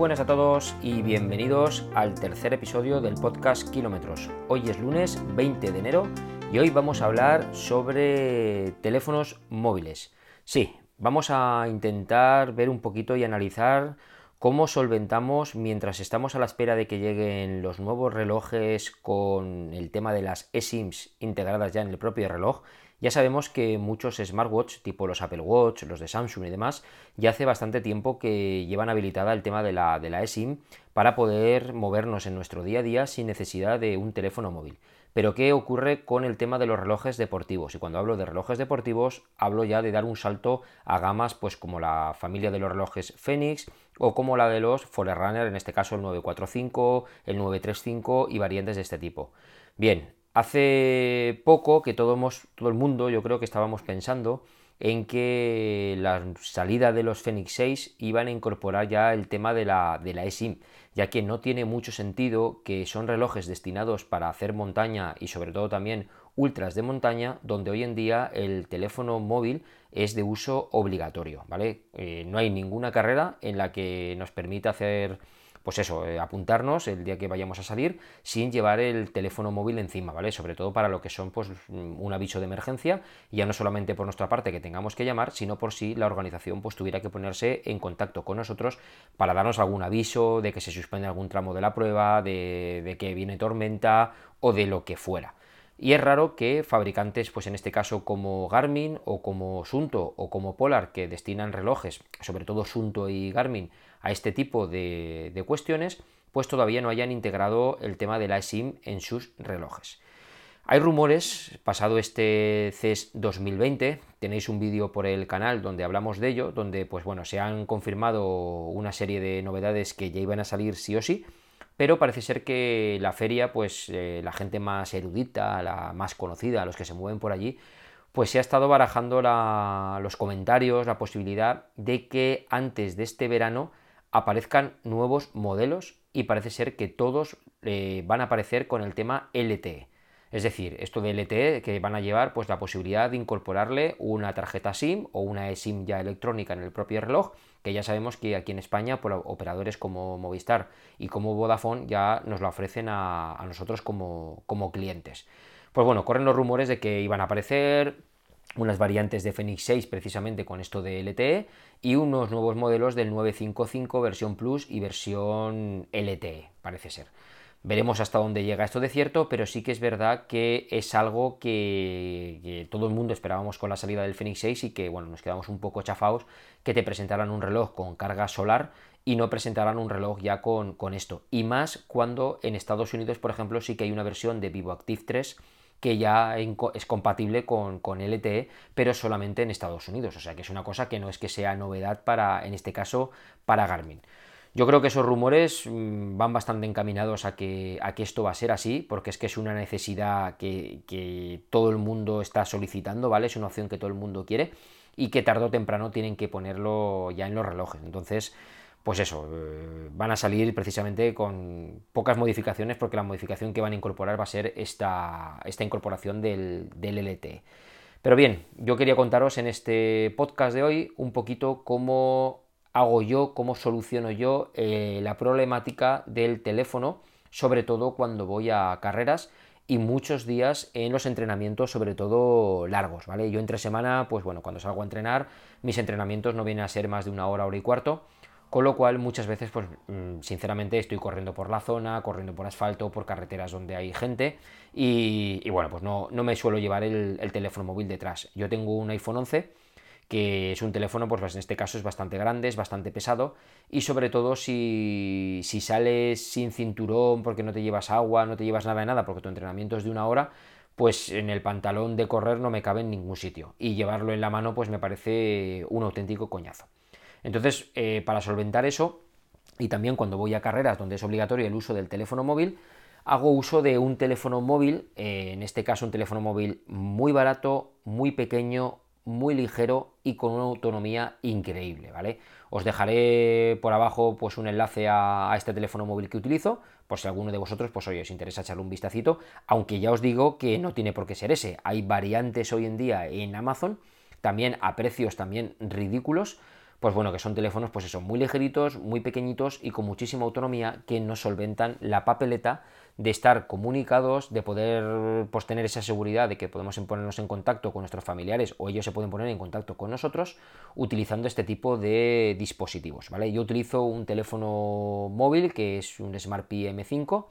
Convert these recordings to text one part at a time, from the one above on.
buenas a todos y bienvenidos al tercer episodio del podcast Kilómetros. Hoy es lunes 20 de enero y hoy vamos a hablar sobre teléfonos móviles. Sí, vamos a intentar ver un poquito y analizar cómo solventamos mientras estamos a la espera de que lleguen los nuevos relojes con el tema de las eSIMs integradas ya en el propio reloj ya sabemos que muchos smartwatch, tipo los Apple Watch, los de Samsung y demás, ya hace bastante tiempo que llevan habilitada el tema de la, de la eSIM para poder movernos en nuestro día a día sin necesidad de un teléfono móvil. Pero ¿qué ocurre con el tema de los relojes deportivos? Y cuando hablo de relojes deportivos, hablo ya de dar un salto a gamas pues como la familia de los relojes Fenix o como la de los Forerunner, en este caso el 945, el 935 y variantes de este tipo. Bien, Hace poco que todo, el mundo, yo creo que estábamos pensando en que la salida de los Fenix 6 iban a incorporar ya el tema de la, de la eSIM, ya que no tiene mucho sentido que son relojes destinados para hacer montaña y sobre todo también ultras de montaña, donde hoy en día el teléfono móvil es de uso obligatorio, ¿vale? Eh, no hay ninguna carrera en la que nos permita hacer pues eso, eh, apuntarnos el día que vayamos a salir sin llevar el teléfono móvil encima, ¿vale? Sobre todo para lo que son pues un aviso de emergencia, ya no solamente por nuestra parte que tengamos que llamar, sino por si la organización pues tuviera que ponerse en contacto con nosotros para darnos algún aviso de que se suspende algún tramo de la prueba, de, de que viene tormenta o de lo que fuera. Y es raro que fabricantes, pues en este caso como Garmin o como Sunto o como Polar, que destinan relojes, sobre todo Sunto y Garmin, a este tipo de, cuestiones, pues todavía no hayan integrado el tema de la eSIM en sus relojes. Hay rumores, pasado este CES 2020, tenéis un vídeo por el canal donde hablamos de ello, donde pues bueno, se han confirmado una serie de novedades que ya iban a salir sí o sí, pero parece ser que la feria, pues eh, la gente más erudita, la más conocida, los que se mueven por allí, pues se ha estado barajando los comentarios, la posibilidad de que antes de este verano aparezcan nuevos modelos y parece ser que todos eh, van a aparecer con el tema LTE. Es decir, esto de LTE que van a llevar pues la posibilidad de incorporarle una tarjeta SIM o una eSIM ya electrónica en el propio reloj, que ya sabemos que aquí en España por operadores como Movistar y como Vodafone ya nos la ofrecen a, nosotros como, como clientes. Pues bueno, corren los rumores de que iban a aparecer, unas variantes de Fenix 6 precisamente con esto de LTE y unos nuevos modelos del 955 versión Plus y versión LTE, parece ser. Veremos hasta dónde llega esto de cierto, pero sí que es verdad que es algo que, todo el mundo esperábamos con la salida del Fenix 6 y que bueno, nos quedamos un poco chafados que te presentaran un reloj con carga solar y no presentaran un reloj ya con, con esto. Y más cuando en Estados Unidos, por ejemplo, sí que hay una versión de Vivo Active 3 que ya es compatible con, LTE, pero solamente en Estados Unidos. O sea que es una cosa que no es que sea novedad para, en este caso, para Garmin. Yo creo que esos rumores mm, van bastante encaminados a que, a que esto va a ser así, porque es que es una necesidad que, que, todo el mundo está solicitando, ¿vale? Es una opción que todo el mundo quiere y que tarde o temprano tienen que ponerlo ya en los relojes. Entonces, pues eso, eh, van a salir precisamente con pocas modificaciones porque la modificación que van a incorporar va a ser esta, esta incorporación del, del LTE. Pero bien, yo quería contaros en este podcast de hoy un poquito cómo hago yo, cómo soluciono yo eh, la problemática del teléfono, sobre todo cuando voy a carreras y muchos días en los entrenamientos, sobre todo largos, ¿vale? Yo entre semana, pues bueno, cuando salgo a entrenar, mis entrenamientos no vienen a ser más de una hora, hora y cuarto, con lo cual muchas veces, pues mm, sinceramente estoy corriendo por la zona, corriendo por asfalto, por carreteras donde hay gente y, bueno, pues no, me suelo llevar el, teléfono móvil detrás. Yo tengo un iPhone 11 que es un teléfono, pues en este caso es bastante grande, es bastante pesado y sobre todo si, si sales sin cinturón porque no te llevas agua, no te llevas nada de nada porque tu entrenamiento es de una hora, pues en el pantalón de correr no me cabe en ningún sitio y llevarlo en la mano pues me parece un auténtico coñazo. Entonces, eh, para solventar eso, y también cuando voy a carreras donde es obligatorio el uso del teléfono móvil, hago uso de un teléfono móvil, eh, en este caso un teléfono móvil muy barato, muy pequeño, muy ligero y con una autonomía increíble, ¿vale? Os dejaré por abajo pues un enlace a, a, este teléfono móvil que utilizo, por si alguno de vosotros, pues hoy os interesa echarle un vistacito, aunque ya os digo que no tiene por qué ser ese. Hay variantes hoy en día en Amazon, también a precios también ridículos, pues bueno, que son teléfonos, pues eso, muy ligeritos, muy pequeñitos y con muchísima autonomía que nos solventan la papeleta de estar comunicados, de poder pues, tener esa seguridad de que podemos ponernos en contacto con nuestros familiares o ellos se pueden poner en contacto con nosotros utilizando este tipo de dispositivos, ¿vale? Yo utilizo un teléfono móvil que es un Smart PM5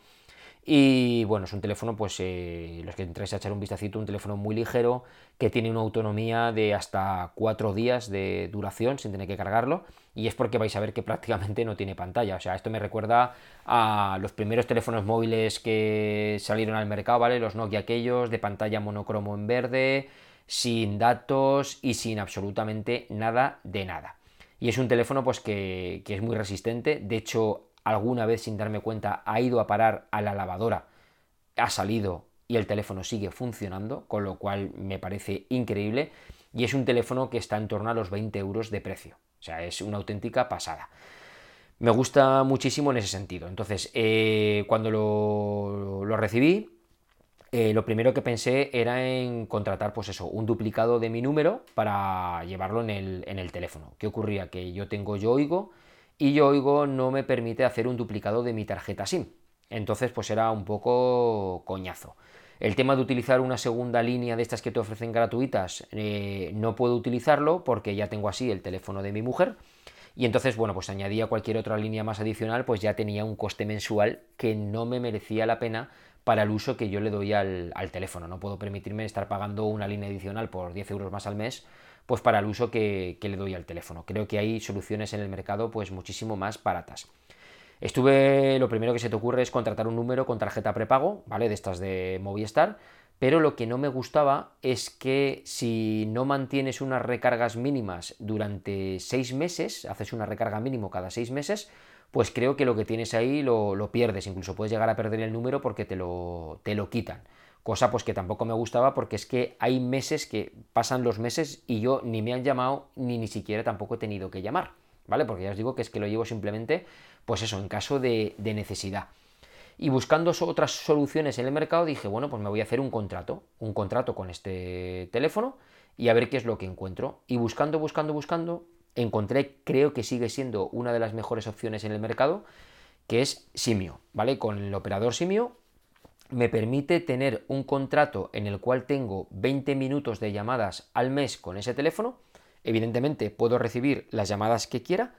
y bueno, es un teléfono, pues eh, los que entréis a echar un vistacito, un teléfono muy ligero que tiene una autonomía de hasta 4 días de duración sin tener que cargarlo. Y es porque vais a ver que prácticamente no tiene pantalla. O sea, esto me recuerda a los primeros teléfonos móviles que salieron al mercado, ¿vale? Los Nokia aquellos de pantalla monocromo en verde, sin datos y sin absolutamente nada de nada. Y es un teléfono pues que es muy resistente. De hecho, alguna vez sin darme cuenta ha ido a parar a la lavadora, ha salido y el teléfono sigue funcionando, con lo cual me parece increíble. Y es un teléfono que está en torno a los 20 euros de precio. O sea, es una auténtica pasada. Me gusta muchísimo en ese sentido. Entonces, eh, cuando lo, recibí, eh, lo primero que pensé era en contratar, pues eso, un duplicado de mi número para llevarlo en el, en el teléfono. ¿Qué ocurría? Que yo tengo Yoigo y Yoigo no me permite hacer un duplicado de mi tarjeta SIM. Entonces, pues era un poco coñazo. El tema de utilizar una segunda línea de estas que te ofrecen gratuitas, eh, no puedo utilizarlo porque ya tengo así el teléfono de mi mujer. Y entonces, bueno, pues añadía cualquier otra línea más adicional, pues ya tenía un coste mensual que no me merecía la pena para el uso que yo le doy al, al teléfono. No puedo permitirme estar pagando una línea adicional por 10 euros más al mes pues para el uso que, le doy al teléfono. Creo que hay soluciones en el mercado pues muchísimo más baratas. Estuve, lo primero que se te ocurre es contratar un número con tarjeta prepago, ¿vale? De estas de Movistar, pero lo que no me gustaba es que si no mantienes unas recargas mínimas durante seis meses, haces una recarga mínimo cada seis meses, pues creo que lo que tienes ahí lo, lo pierdes, incluso puedes llegar a perder el número porque te lo, te lo quitan cosa pues que tampoco me gustaba porque es que hay meses que pasan los meses y yo ni me han llamado ni ni siquiera tampoco he tenido que llamar, ¿vale? Porque ya os digo que es que lo llevo simplemente, pues eso, en caso de, necesidad. Y buscando otras soluciones en el mercado dije, bueno, pues me voy a hacer un contrato, un contrato con este teléfono y a ver qué es lo que encuentro. Y buscando, buscando, buscando, encontré, creo que sigue siendo una de las mejores opciones en el mercado, que es Simio, ¿vale? Con el operador Simio me permite tener un contrato en el cual tengo 20 minutos de llamadas al mes con ese teléfono. Evidentemente puedo recibir las llamadas que quiera.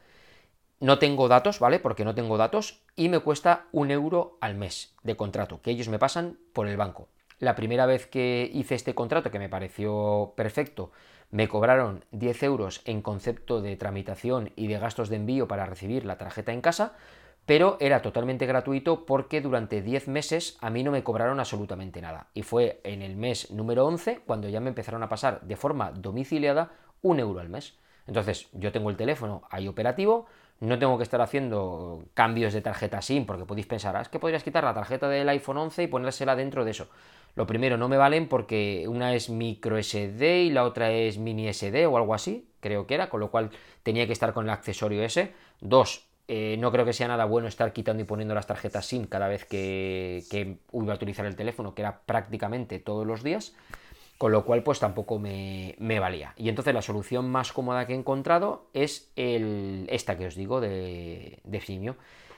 No tengo datos, ¿vale? Porque no tengo datos y me cuesta un euro al mes de contrato que ellos me pasan por el banco. La primera vez que hice este contrato, que me pareció perfecto, me cobraron 10 euros en concepto de tramitación y de gastos de envío para recibir la tarjeta en casa pero era totalmente gratuito porque durante 10 meses a mí no me cobraron absolutamente nada. Y fue en el mes número 11 cuando ya me empezaron a pasar de forma domiciliada un euro al mes. Entonces yo tengo el teléfono ahí operativo, no tengo que estar haciendo cambios de tarjeta SIM, porque podéis pensar, ah, es que podrías quitar la tarjeta del iPhone 11 y ponérsela dentro de eso. Lo primero, no me valen porque una es micro SD y la otra es mini SD o algo así, creo que era, con lo cual tenía que estar con el accesorio ese. Dos, eh, no creo que sea nada bueno estar quitando y poniendo las tarjetas SIM cada vez que, iba a utilizar el teléfono, que era prácticamente todos los días, con lo cual pues tampoco me, valía. Y entonces la solución más cómoda que he encontrado es el, esta que os digo de, de.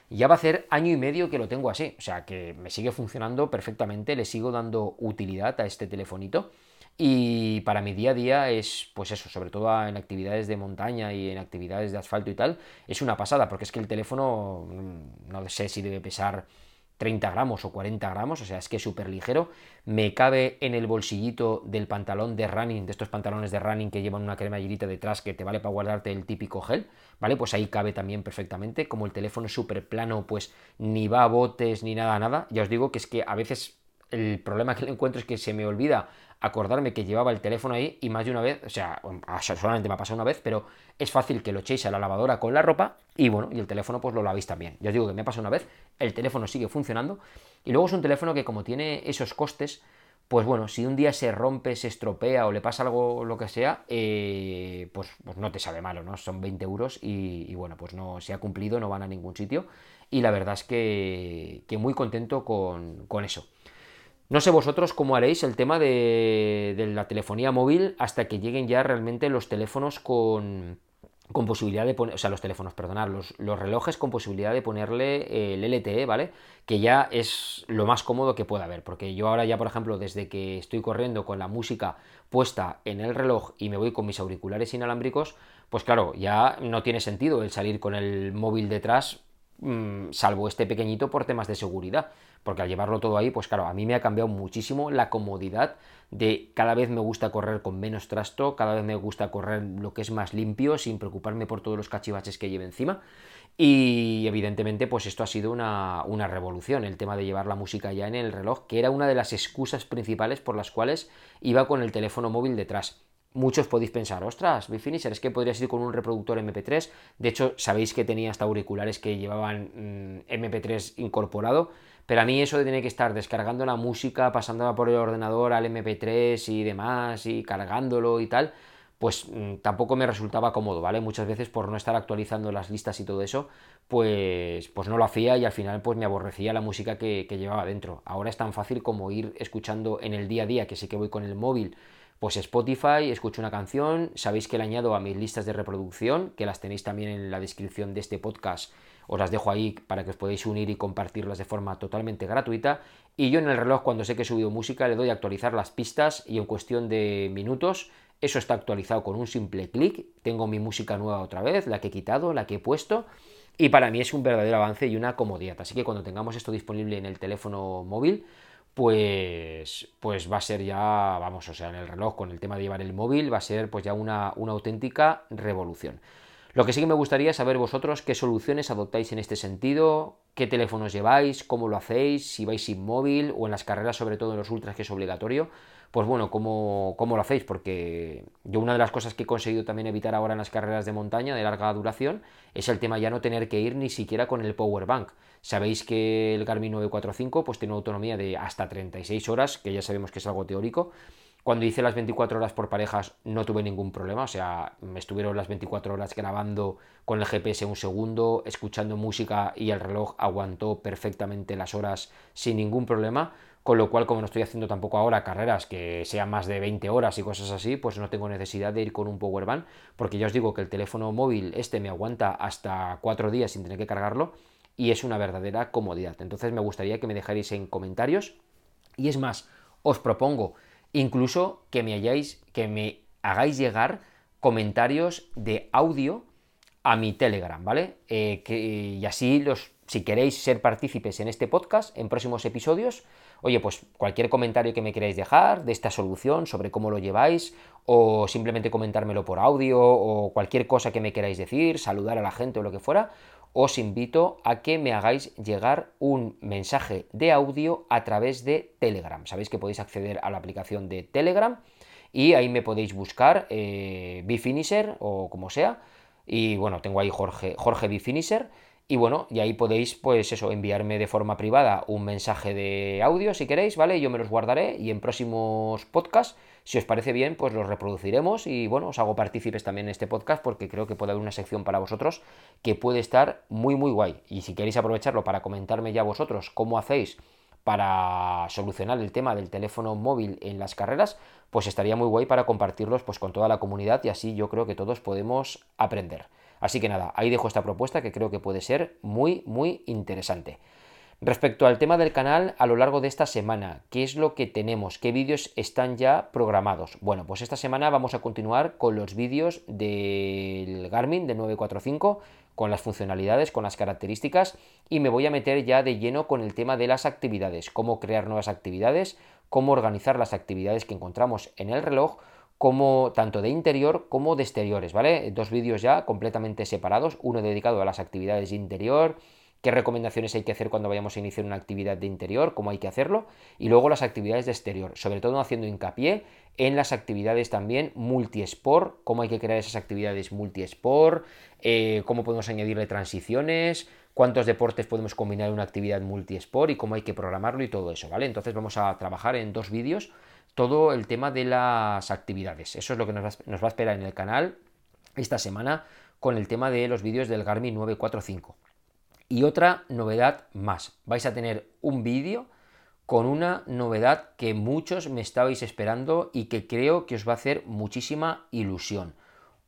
Ya va a hacer año y medio que lo tengo así, o sea que me sigue funcionando perfectamente, le sigo dando utilidad a este telefonito. Y para mi día a día es, pues eso, sobre todo en actividades de montaña y en actividades de asfalto y tal, es una pasada, porque es que el teléfono, mm, no sé si debe pesar 30 gramos o 40 gramos, o sea, es que es súper ligero, me cabe en el bolsillito del pantalón de running, de estos pantalones de running que llevan una cremallerita detrás que te vale para guardarte el típico gel, ¿vale? Pues ahí cabe también perfectamente, como el teléfono es súper plano, pues ni va a botes ni nada, nada, ya os digo que es que a veces el problema que le encuentro es que se me olvida acordarme que llevaba el teléfono ahí y más de una vez, o sea, solamente me ha pasado una vez, pero es fácil que lo echéis a la lavadora con la ropa y bueno, y el teléfono pues lo lavéis también. Ya os digo que me ha pasado una vez, el teléfono sigue funcionando y luego es un teléfono que como tiene esos costes, pues bueno, si un día se rompe, se estropea o le pasa algo, lo que sea, eh, pues, pues, no te sabe malo, ¿no? Son 20 euros y, bueno, pues no se ha cumplido, no van a ningún sitio y la verdad es que, muy contento con, con eso. No sé vosotros cómo haréis el tema de, la telefonía móvil hasta que lleguen ya realmente los teléfonos con, posibilidad de poner, o sea, los teléfonos, perdonad, los, los, relojes con posibilidad de ponerle el LTE, ¿vale? Que ya es lo más cómodo que pueda haber, porque yo ahora ya, por ejemplo, desde que estoy corriendo con la música puesta en el reloj y me voy con mis auriculares inalámbricos, pues claro, ya no tiene sentido el salir con el móvil detrás, mmm, salvo este pequeñito por temas de seguridad, porque al llevarlo todo ahí, pues claro, a mí me ha cambiado muchísimo la comodidad de cada vez me gusta correr con menos trasto, cada vez me gusta correr lo que es más limpio, sin preocuparme por todos los cachivaches que lleve encima. Y evidentemente, pues esto ha sido una, una, revolución, el tema de llevar la música ya en el reloj, que era una de las excusas principales por las cuales iba con el teléfono móvil detrás. Muchos podéis pensar, ostras, Bifinisher, es que podrías ir con un reproductor MP3. De hecho, sabéis que tenía hasta auriculares que llevaban mmm, MP3 incorporado. Pero a mí eso de tener que estar descargando la música, pasándola por el ordenador al MP3 y demás, y cargándolo y tal, pues mmm, tampoco me resultaba cómodo, ¿vale? Muchas veces por no estar actualizando las listas y todo eso, pues, pues no lo hacía y al final pues me aborrecía la música que, que llevaba dentro. Ahora es tan fácil como ir escuchando en el día a día, que sí que voy con el móvil, pues Spotify, escucho una canción, sabéis que la añado a mis listas de reproducción, que las tenéis también en la descripción de este podcast, os las dejo ahí para que os podáis unir y compartirlas de forma totalmente gratuita. Y yo en el reloj, cuando sé que he subido música, le doy a actualizar las pistas y en cuestión de minutos eso está actualizado con un simple clic. Tengo mi música nueva otra vez, la que he quitado, la que he puesto. Y para mí es un verdadero avance y una comodidad. Así que cuando tengamos esto disponible en el teléfono móvil, pues, pues va a ser ya, vamos, o sea, en el reloj con el tema de llevar el móvil, va a ser pues ya una, una auténtica revolución. Lo que sí que me gustaría es saber vosotros qué soluciones adoptáis en este sentido, qué teléfonos lleváis, cómo lo hacéis, si vais sin móvil o en las carreras, sobre todo en los ultras, que es obligatorio. Pues bueno, ¿cómo, cómo lo hacéis? Porque yo una de las cosas que he conseguido también evitar ahora en las carreras de montaña de larga duración es el tema ya no tener que ir ni siquiera con el power bank. Sabéis que el Garmin 945 pues tiene una autonomía de hasta 36 horas, que ya sabemos que es algo teórico, cuando hice las 24 horas por parejas no tuve ningún problema, o sea, me estuvieron las 24 horas grabando con el GPS un segundo, escuchando música y el reloj aguantó perfectamente las horas sin ningún problema, con lo cual como no estoy haciendo tampoco ahora carreras que sean más de 20 horas y cosas así, pues no tengo necesidad de ir con un power bank, porque ya os digo que el teléfono móvil este me aguanta hasta 4 días sin tener que cargarlo y es una verdadera comodidad. Entonces me gustaría que me dejarais en comentarios. Y es más, os propongo incluso que me, hayáis, que me hagáis llegar comentarios de audio a mi Telegram, ¿vale? Eh, que, y así los, si queréis ser partícipes en este podcast, en próximos episodios, oye, pues cualquier comentario que me queráis dejar de esta solución, sobre cómo lo lleváis, o simplemente comentármelo por audio, o cualquier cosa que me queráis decir, saludar a la gente o lo que fuera, os invito a que me hagáis llegar un mensaje de audio a través de Telegram. Sabéis que podéis acceder a la aplicación de Telegram y ahí me podéis buscar eh, o como sea. Y bueno, tengo ahí Jorge, Jorge Bifinisher y bueno, y ahí podéis, pues eso, enviarme de forma privada un mensaje de audio si queréis, ¿vale? Yo me los guardaré y en próximos podcasts, si os parece bien, pues los reproduciremos y bueno, os hago partícipes también en este podcast porque creo que puede haber una sección para vosotros que puede estar muy, muy guay. Y si queréis aprovecharlo para comentarme ya vosotros cómo hacéis para solucionar el tema del teléfono móvil en las carreras, pues estaría muy guay para compartirlos pues con toda la comunidad y así yo creo que todos podemos aprender. Así que nada, ahí dejo esta propuesta que creo que puede ser muy, muy interesante. Respecto al tema del canal a lo largo de esta semana, ¿qué es lo que tenemos? ¿Qué vídeos están ya programados? Bueno, pues esta semana vamos a continuar con los vídeos del Garmin de 945, con las funcionalidades, con las características y me voy a meter ya de lleno con el tema de las actividades, cómo crear nuevas actividades, cómo organizar las actividades que encontramos en el reloj, como tanto de interior como de exteriores, ¿vale? Dos vídeos ya completamente separados, uno dedicado a las actividades de interior, qué recomendaciones hay que hacer cuando vayamos a iniciar una actividad de interior, cómo hay que hacerlo, y luego las actividades de exterior, sobre todo haciendo hincapié en las actividades también multi-sport, cómo hay que crear esas actividades multi-sport, eh, cómo podemos añadirle transiciones, cuántos deportes podemos combinar en una actividad multi-sport y cómo hay que programarlo y todo eso, ¿vale? Entonces vamos a trabajar en dos vídeos todo el tema de las actividades. Eso es lo que nos va, a esperar en el canal esta semana con el tema de los vídeos del Garmin 945. Y otra novedad más, vais a tener un vídeo con una novedad que muchos me estabais esperando y que creo que os va a hacer muchísima ilusión.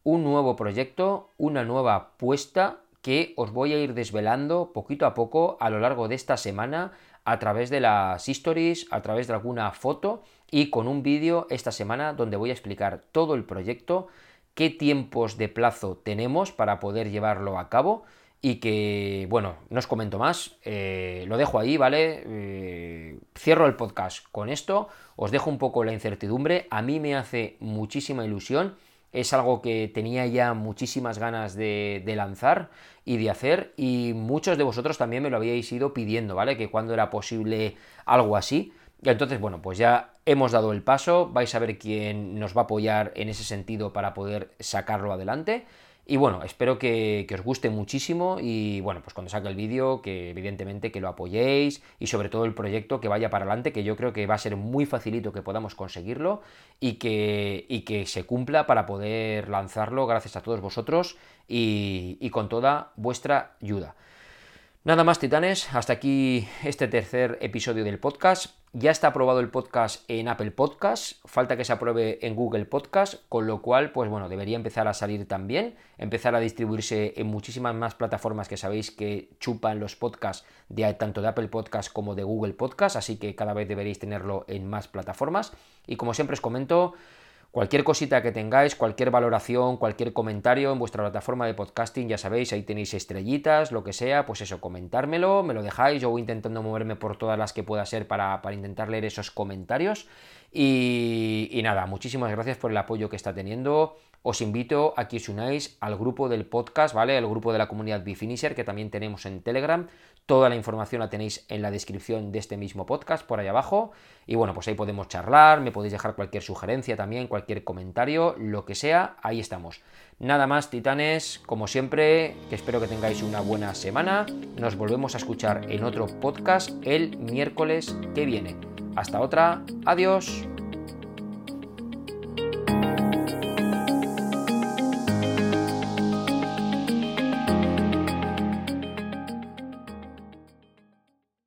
un nuevo proyecto, una nueva apuesta que os voy a ir desvelando poquito a poco a lo largo de esta semana a través de las stories, a través de alguna foto y con un vídeo esta semana donde voy a explicar todo el proyecto, qué tiempos de plazo tenemos para poder llevarlo a cabo y que, bueno, no os comento más, eh, lo dejo ahí, ¿vale? Eh, cierro el podcast con esto, os dejo un poco la incertidumbre, a mí me hace muchísima ilusión, es algo que tenía ya muchísimas ganas de, de lanzar y de hacer y muchos de vosotros también me lo habíais ido pidiendo, ¿vale? Que cuando era posible algo así. Y entonces, bueno, pues ya hemos dado el paso, vais a ver quién nos va a apoyar en ese sentido para poder sacarlo adelante. Y bueno, espero que, os guste muchísimo y bueno, pues cuando saque el vídeo, que evidentemente que lo apoyéis y sobre todo el proyecto que vaya para adelante, que yo creo que va a ser muy facilito que podamos conseguirlo y que, y que se cumpla para poder lanzarlo gracias a todos vosotros y, y con toda vuestra ayuda. Nada más, titanes, hasta aquí este tercer episodio del podcast. Ya está aprobado el podcast en Apple Podcast, falta que se apruebe en Google Podcast, con lo cual, pues bueno, debería empezar a salir también, empezar a distribuirse en muchísimas más plataformas que sabéis que chupan los podcasts de tanto de Apple Podcast como de Google Podcast, así que cada vez deberéis tenerlo en más plataformas. Y como siempre os comento, Cualquier cosita que tengáis, cualquier valoración, cualquier comentario en vuestra plataforma de podcasting, ya sabéis, ahí tenéis estrellitas, lo que sea, pues eso, comentármelo, me lo dejáis, yo voy intentando moverme por todas las que pueda ser para, intentar leer esos comentarios. Y, nada, muchísimas gracias por el apoyo que está teniendo. Os invito a que os unáis al grupo del podcast, ¿vale? El grupo de la comunidad Bifinisher que también tenemos en Telegram. Toda la información la tenéis en la descripción de este mismo podcast, por ahí abajo. Y bueno, pues ahí podemos charlar, me podéis dejar cualquier sugerencia también, cualquier comentario, lo que sea, ahí estamos. Nada más, titanes, como siempre, que espero que tengáis una buena semana. Nos volvemos a escuchar en otro podcast el miércoles que viene. Hasta otra, adiós.